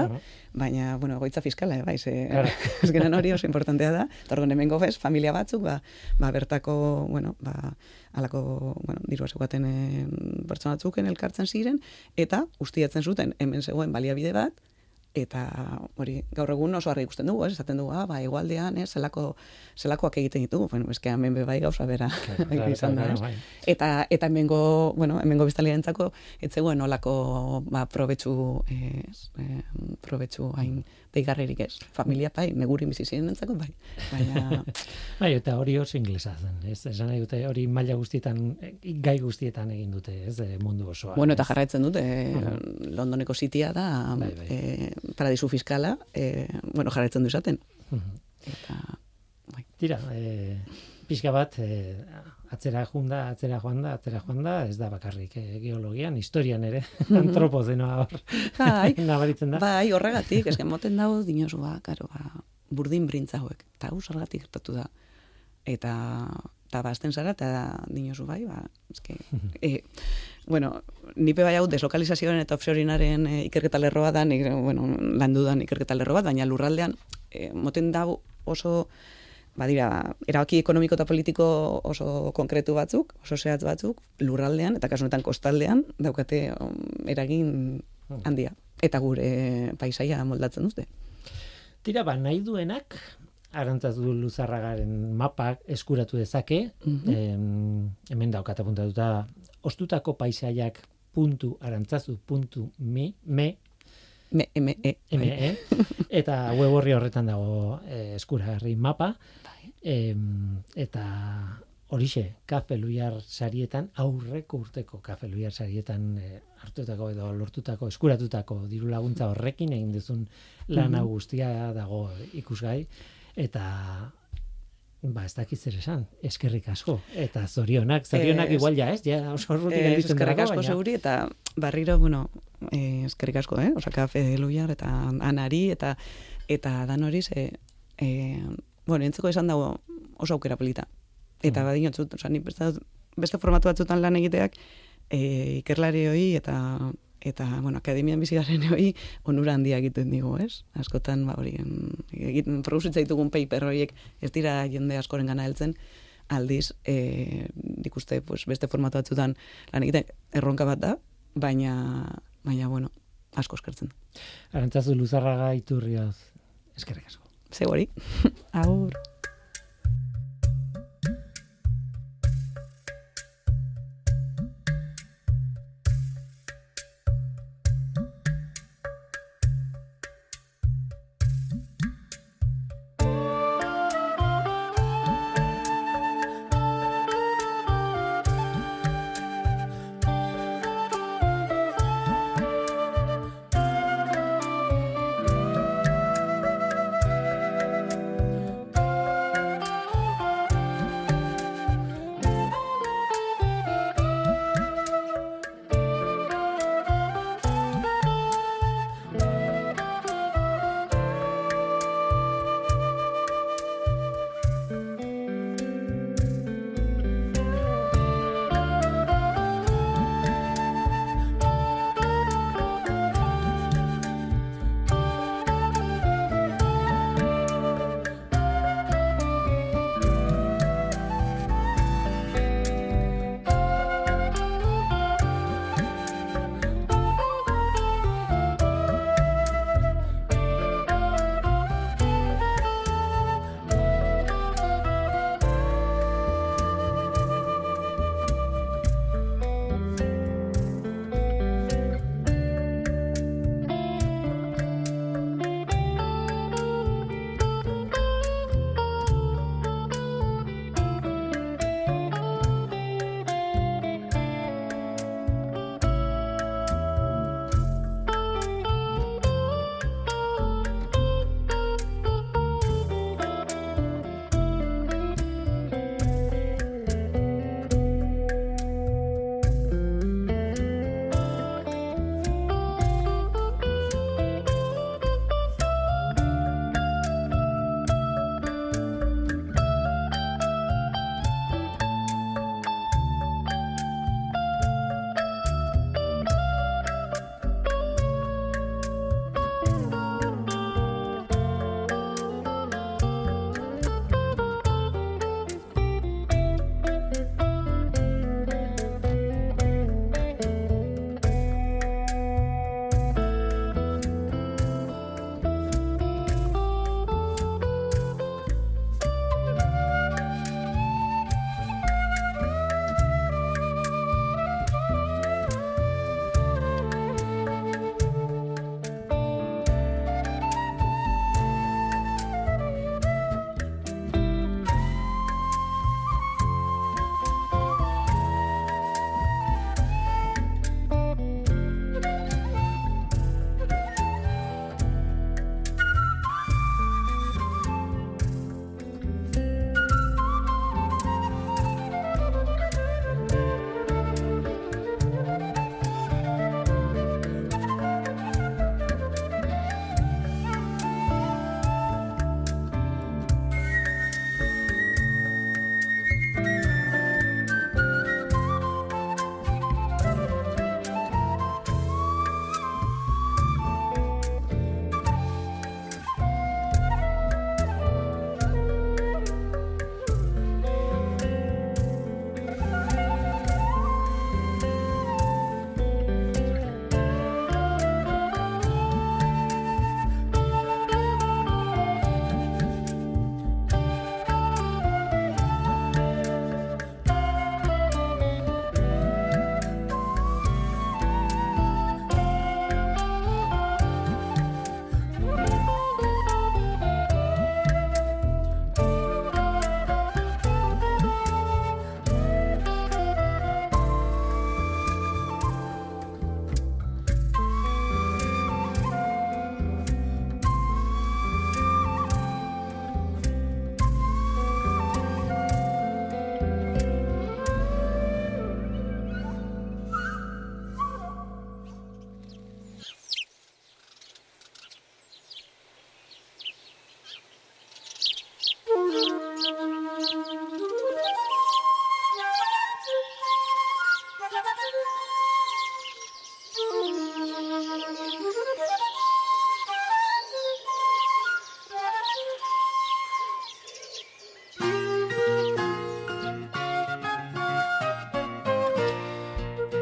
baina, bueno, egoitza fiskala, eh, bai, ze, Claro. <laughs> azkenan hori oso importantea da, eta orduan hemengo bez, familia batzuk, ba, ba bertako, bueno, ba, alako, bueno, dirua zeukaten e, pertsona batzuken elkartzen ziren, eta ustiatzen zuten hemen zegoen baliabide bat, eta hori gaur egun oso argi ikusten dugu, ez? Esaten dugu, ah, ba, igualdean, ez, zelako, zelakoak egiten ditugu, bueno, eske hemen be bai gauza bera <laughs> izan da, claro, ez? bai. Eta, eta hemengo, bueno, hemengo biztalientzako, ez zegoen olako, ba, probetxu, ez, eh, probetxu hain deigarrerik ez. Familia bai, negurin bizi ziren entzako, bai. Baina, <laughs> Bai, eta hori oso inglesa zen, ez? Esan nahi dute hori maila guztietan, eh, gai guztietan egin dute, ez? eh, mundu osoa. bueno, eta jarraitzen dute, Mhm. Londoneko zitia da, Bai, bai. eh, paradisu fiskala, eh, bueno, jarraitzen du izaten. Mhm. Eta, bai. Tira, e, pixka bat, e, atzera junda, atzera joan da, atzera joan da, ez da bakarrik e, geologian, historian ere, <laughs> antropozenoa hor, Bai, <laughs> nabaritzen da. Bai, horregatik, eske moten dago dinosu ba, karo, ba, burdin brintza hauek. Eta hau zergatik gertatu da. Eta eta bazten zara, eta dinosu bai, ba, eske, e, bueno, nipe bai hau deslokalizazioaren eta offshorearen e, ikerketa lerroa da, nik, bueno, landu da ikerketa lerro bat, baina lurraldean, e, moten dago oso, badira, erabaki ekonomiko eta politiko oso konkretu batzuk, oso zehatz batzuk, lurraldean, eta kasunetan kostaldean, daukate um, eragin handia. Eta gure paisaia moldatzen dute. Tira, ba, nahi duenak, arantzatu luzarragaren mapak eskuratu dezake, Mhm. em, hemen daukat apuntatuta, ostutako paisaiak puntu arantzazu puntu me, me, Me, me, e, bai. ME, <laughs> eta web horri horretan dago eh, eskuragarri mapa, em, eta horixe, kafe luiar sarietan, aurreko urteko kafe luiar sarietan eh, hartutako edo lortutako, eskuratutako diru laguntza horrekin egin duzun lana Mhm. guztia dago ikusgai, eta ba, ez dakit zer esan, eskerrik asko, eta zorionak, zorionak Ez. igual ja, ez, ja, oso urrutik Eh, gelditzen eskerrik asko baina- seguri, eta barriro, bueno, eh, eskerrik asko, eh? Osaka Fede Luiar eta Anari, eta eta dan hori, ze, eh, bueno, entzeko esan dago oso aukera polita. Eta Mm. badin otzut, oza, ni beste, beste formatu batzutan lan egiteak, eh, ikerlari hoi eta eta, bueno, akademian bizi garen hoi onura handia egiten digu, ez? Askotan, ba, hori, egiten, produzitza ditugun paper horiek ez dira jende askoren gana heltzen, aldiz, e, nik uste, pues, beste formatu batzutan lan egiten erronka bat da, baina, baina, bueno, asko eskertzen. Arantzazu luzarraga iturrioz, eskerrik asko. Zeu hori?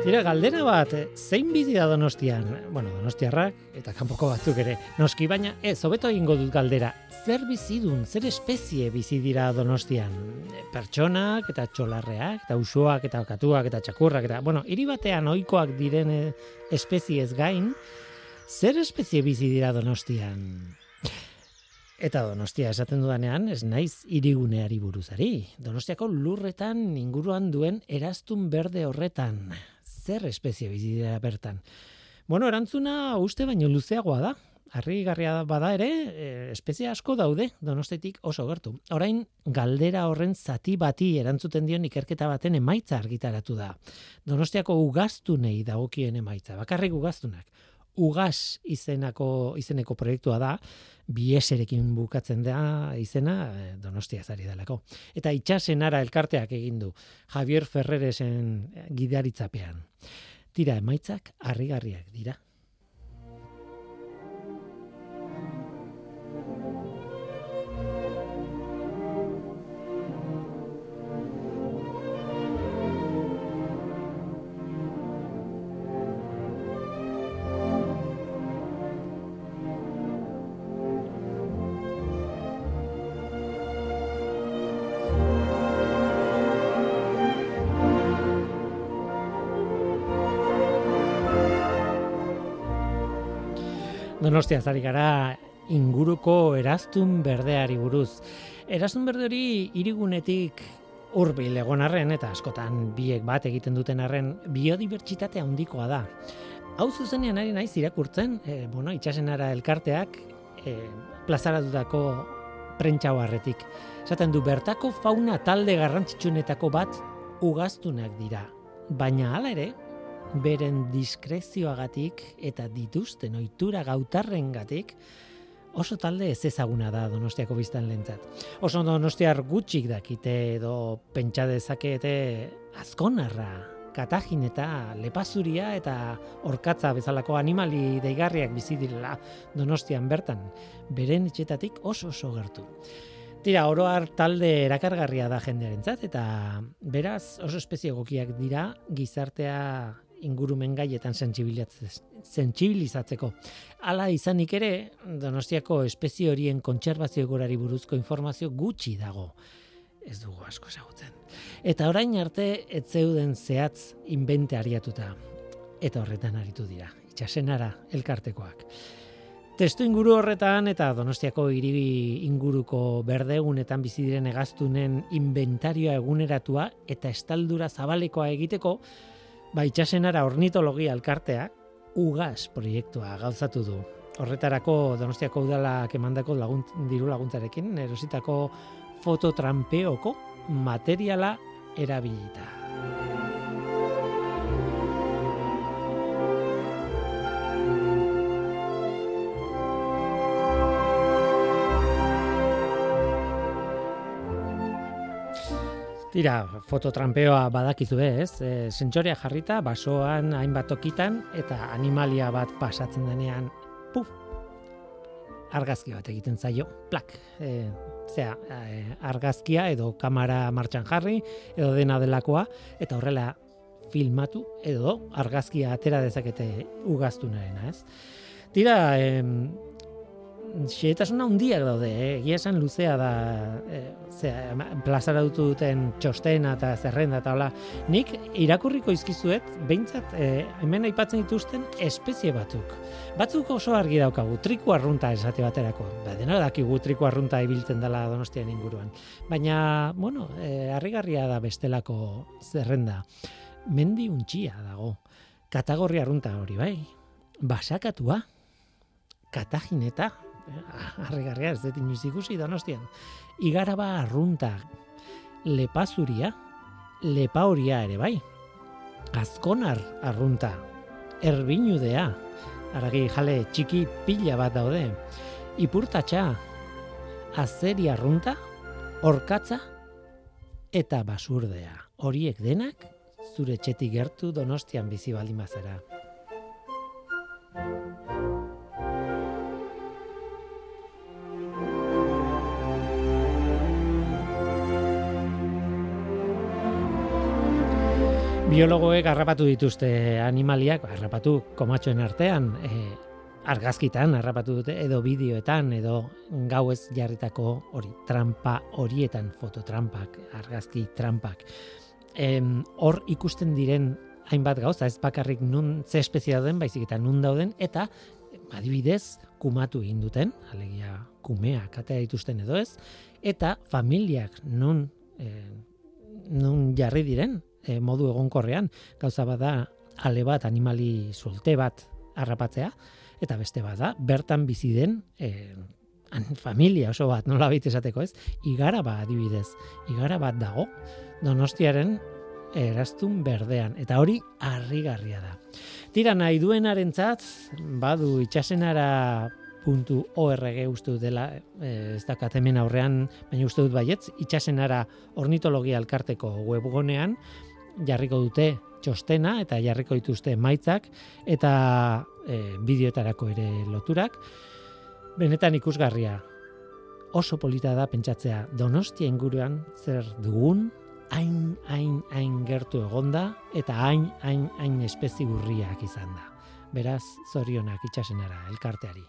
Tira, galdera bat, zein bizi da donostian? Bueno, donostiarrak eta kanpoko batzuk ere. Noski, baina ez, hobeto egingo dut galdera. Zer bizidun, zer espezie bizi dira donostian? Pertsonak eta txolarreak, eta usoak eta katuak eta txakurrak eta, bueno, hiri batean ohikoak diren eh, espeziez gain, zer espezie bizi dira donostian? Eta Donostia esaten dudanean, ez naiz iriguneari buruzari. Donostiako lurretan inguruan duen eraztun berde horretan. Zer espezie bizi dira bertan? Bueno, erantzuna uste baino luzeagoa da. Harrigarria bada ere, e, espezie asko daude Donostetik oso gertu. Orain galdera horren zati bati erantzuten dion ikerketa baten emaitza argitaratu da. Donostiako ugaztunei dagokien emaitza, bakarrik ugaztunak. Ugas izenako izeneko proiektua da, bieserekin bukatzen da izena eh, Donostia zari delako. Eta itxasenara elkarteak egin du Javier Ferreresen gidaritzapean. Tira emaitzak harrigarriak dira. Donostia zari gara inguruko eraztun berdeari buruz. Eraztun berde hori irigunetik hurbil egon arren eta askotan biek bat egiten duten arren biodibertsitate handikoa da. Hau zuzenean ari naiz irakurtzen, e, bueno, itxasenara elkarteak e, plazaratutako prentxau harretik. Esaten du bertako fauna talde garrantzitsunetako bat ugaztunak dira. Baina hala ere, beren diskrezioagatik eta dituzten ohitura gautarrengatik oso talde ez ezaguna da Donostiako biztan lentzat. Oso Donostiar gutxik dakite edo pentsa dezakete azkonarra, katajin eta lepazuria eta orkatza bezalako animali deigarriak bizi direla Donostian bertan, beren etxetatik oso oso gertu. Tira, oroar talde erakargarria da jendearentzat eta beraz oso espezie egokiak dira gizartea ingurumen gaietan sentsibilizatzeko. Hala izanik ere, Donostiako espezie horien kontserbazio gorari buruzko informazio gutxi dago. Ez dugu asko ezagutzen. Eta orain arte ez zeuden zehatz invente ariatuta. Eta horretan aritu dira. Itxasenara elkartekoak. Testu inguru horretan eta Donostiako hiri inguruko berdegunetan bizi diren egaztunen inventarioa eguneratua eta estaldura zabalekoa egiteko Ba, itxasenara ornitologia elkarteak ugaz proiektua gauzatu du. Horretarako Donostiako udalak emandako lagunt, diru laguntzarekin erositako fototrampeoko materiala erabilita. Tira, fototrampeoa badakizu ez, e, sentsorea jarrita, basoan hainbat tokitan, eta animalia bat pasatzen denean, puf, argazki bat egiten zaio, plak, e, zera, e, argazkia edo kamera martxan jarri, edo dena delakoa, eta horrela filmatu, edo argazkia atera dezakete ugaztunarena, ez? Tira, xeetasuna handiak daude, eh? egia esan luzea da eh, zera, plazara dutu duten txostena eta zerrenda eta hola. Nik irakurriko izkizuet, behintzat eh, hemen aipatzen dituzten espezie batzuk. Batzuk oso argi daukagu, triku arrunta esate baterako. Ba, dena dakigu triku arrunta ibiltzen dela donostian inguruan. Baina, bueno, eh, harrigarria da bestelako zerrenda. Mendi untxia dago. Katagorri arrunta hori, bai. Basakatua. Katajineta, <laughs> harrigarria ez dut inoiz ikusi donostian. Igaraba arrunta, lepazuria, lepa horia ere bai. Azkonar arrunta, erbinudea, aragi jale txiki pila bat daude. Ipurtatxa, azeri arrunta, orkatza eta basurdea. Horiek denak zure txetik gertu donostian bizi baldimazera. Biologoek harrapatu dituzte animaliak, harrapatu komatxoen artean, e, argazkitan harrapatu dute, edo bideoetan, edo gauez jarritako hori, trampa horietan, fototrampak, argazki trampak. Hor ikusten diren hainbat gauza, ez bakarrik nun ze espezie dauden, baizik eta nun dauden, eta adibidez, kumatu egin duten, alegia kumeak atea dituzten edo ez, eta familiak nun, e, nun jarri diren, e, modu egonkorrean, gauza bada ale bat animali zulte bat harrapatzea, eta beste bada, bertan bizi den e, familia oso bat, nola baita esateko ez, igara ba adibidez, igara bat dago, donostiaren eraztun berdean, eta hori harrigarria da. Tira nahi duenarentzat badu itxasenara puntu org uste dut dela, eh, ez dakat hemen aurrean, baina uste dut baietz, itxasenara ornitologia elkarteko webgonean, jarriko dute txostena eta jarriko dituzte maitzak eta e, bideotarako ere loturak. Benetan ikusgarria, oso polita da pentsatzea donostia inguruan zer dugun, hain, hain, hain gertu egonda eta hain, hain, hain espezi gurriak izan da. Beraz, zorionak itxasenara, elkarteari.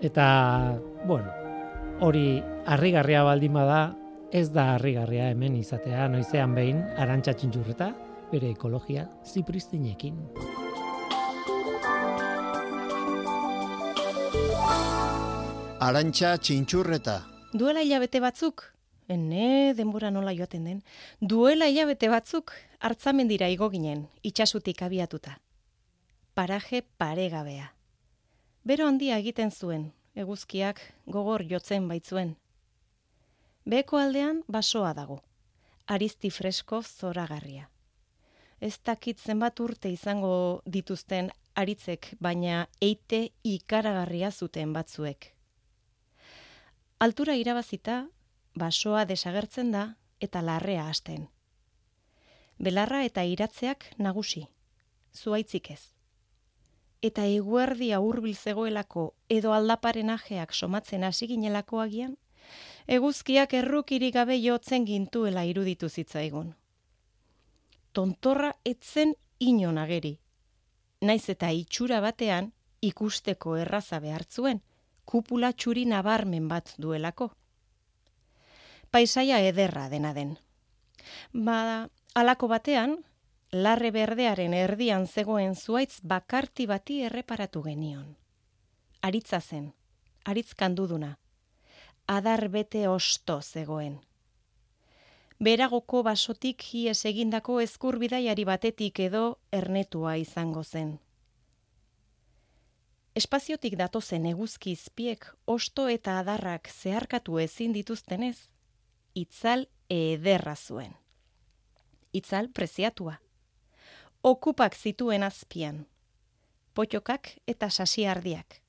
Eta, bueno, hori harrigarria baldin bada, ez da harrigarria hemen izatea, noizean behin, arantxa txintxurreta, bere ekologia zipristinekin. Arantxa txintxurreta. Duela hilabete batzuk, ene denbora nola joaten den, duela hilabete batzuk hartzamendira igo ginen, itxasutik abiatuta. Paraje paregabea. Bero handia egiten zuen, eguzkiak gogor jotzen baitzuen. Beko aldean basoa dago, arizti fresko zoragarria. Ez dakit zenbat urte izango dituzten aritzek, baina eite ikaragarria zuten batzuek. Altura irabazita, basoa desagertzen da eta larrea hasten. Belarra eta iratzeak nagusi, zuaitzik ez. Eta eguerdia hurbil zegoelako edo aldaparen ajeak somatzen hasi ginelako agian, eguzkiak errukiri gabe jotzen gintuela iruditu zitzaigun. Tontorra etzen inon ageri. Naiz eta itxura batean ikusteko erraza behartzuen, kupula txuri nabarmen bat duelako. Paisaia ederra dena den. Ba, alako batean, larre berdearen erdian zegoen zuaitz bakarti bati erreparatu genion. Aritza zen, aritz kanduduna. Adar bete osto zegoen. Beragoko basotik hies egindako ezkurbidaiari batetik edo ernetua izango zen espaziotik datozen eguzki izpiek osto eta adarrak zeharkatu ezin dituztenez, itzal ederra zuen. Itzal preziatua. Okupak zituen azpian. Potxokak eta sasi ardiak.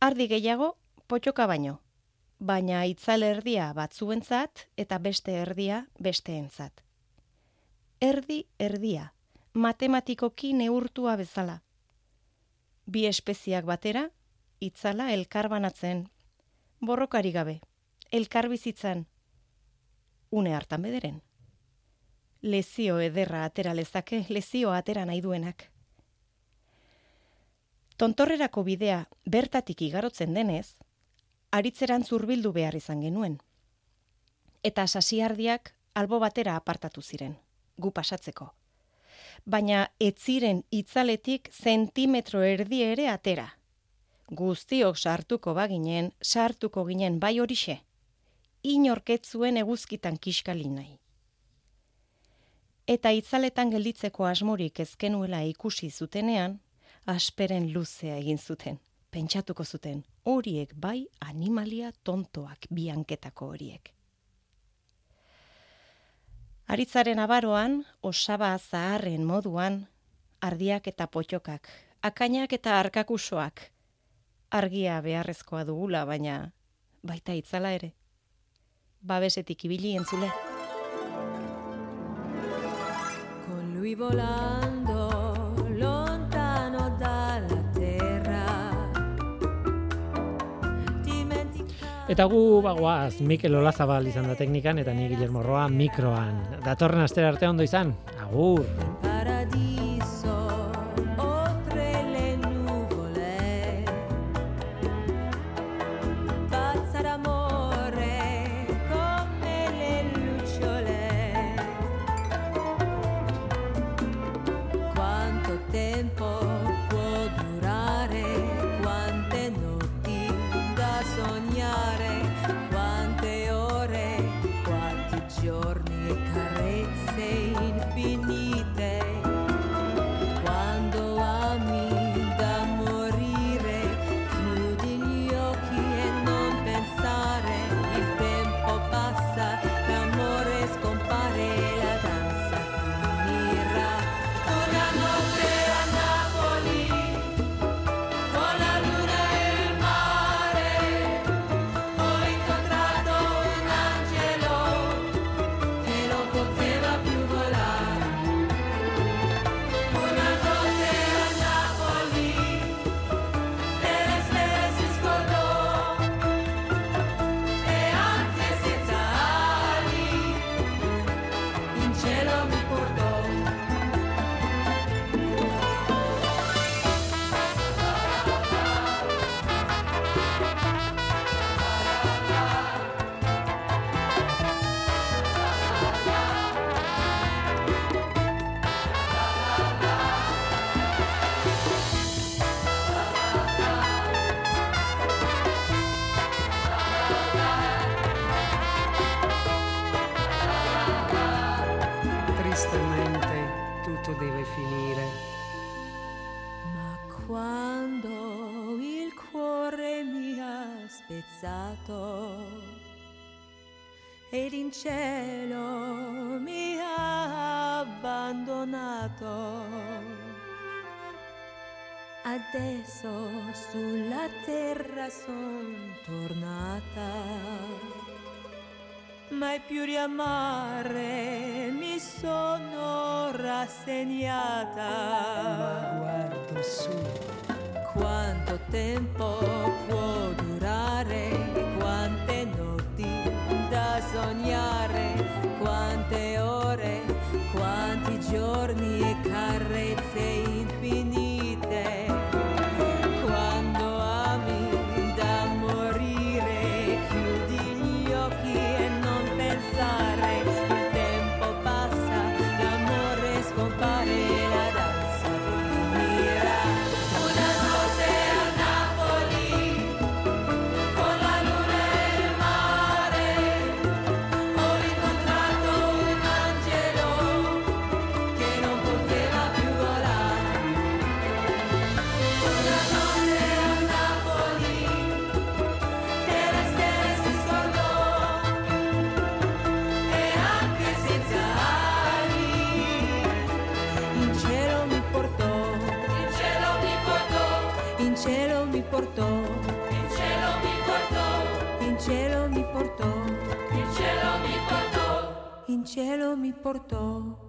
Ardi gehiago, potxoka baino. Baina itzal erdia batzuentzat eta beste erdia besteentzat. Erdi erdia, matematikoki neurtua bezala bi espeziak batera, itzala elkarbanatzen, borrokari gabe, elkar bizitzan, une hartan bederen. Lezio ederra atera lezake, lezio atera nahi duenak. Tontorrerako bidea bertatik igarotzen denez, aritzeran zurbildu behar izan genuen. Eta sasiardiak albo batera apartatu ziren, gu pasatzeko baina ez ziren itzaletik zentimetro erdi ere atera. Guztiok sartuko baginen, sartuko ginen bai horixe. Inorketzuen eguzkitan kiskali nahi eta itzaletan gelditzeko asmorik ezkenuela ikusi zutenean, asperen luzea egin zuten. Pentsatuko zuten, horiek bai animalia tontoak bianketako horiek. Aritzaren abaroan, osaba zaharren moduan, ardiak eta potxokak, akainak eta arkakusoak, argia beharrezkoa dugula, baina baita itzala ere. Babesetik ibili entzule. qui volando lontano dalla terra. Eta gu bagoaz, Mikel Olazabal izan da teknikan eta ni Guillermo Roa mikroan. Datorren astera arte ondo izan, agur! spezzato ed in cielo mi ha abbandonato. Adesso sulla terra son tornata mai più riamare mi sono rassegnata. Ma guardo su quanto tempo può durare, quante notti da sognare, quante ore, quanti giorni e carezze. cielo mi portò.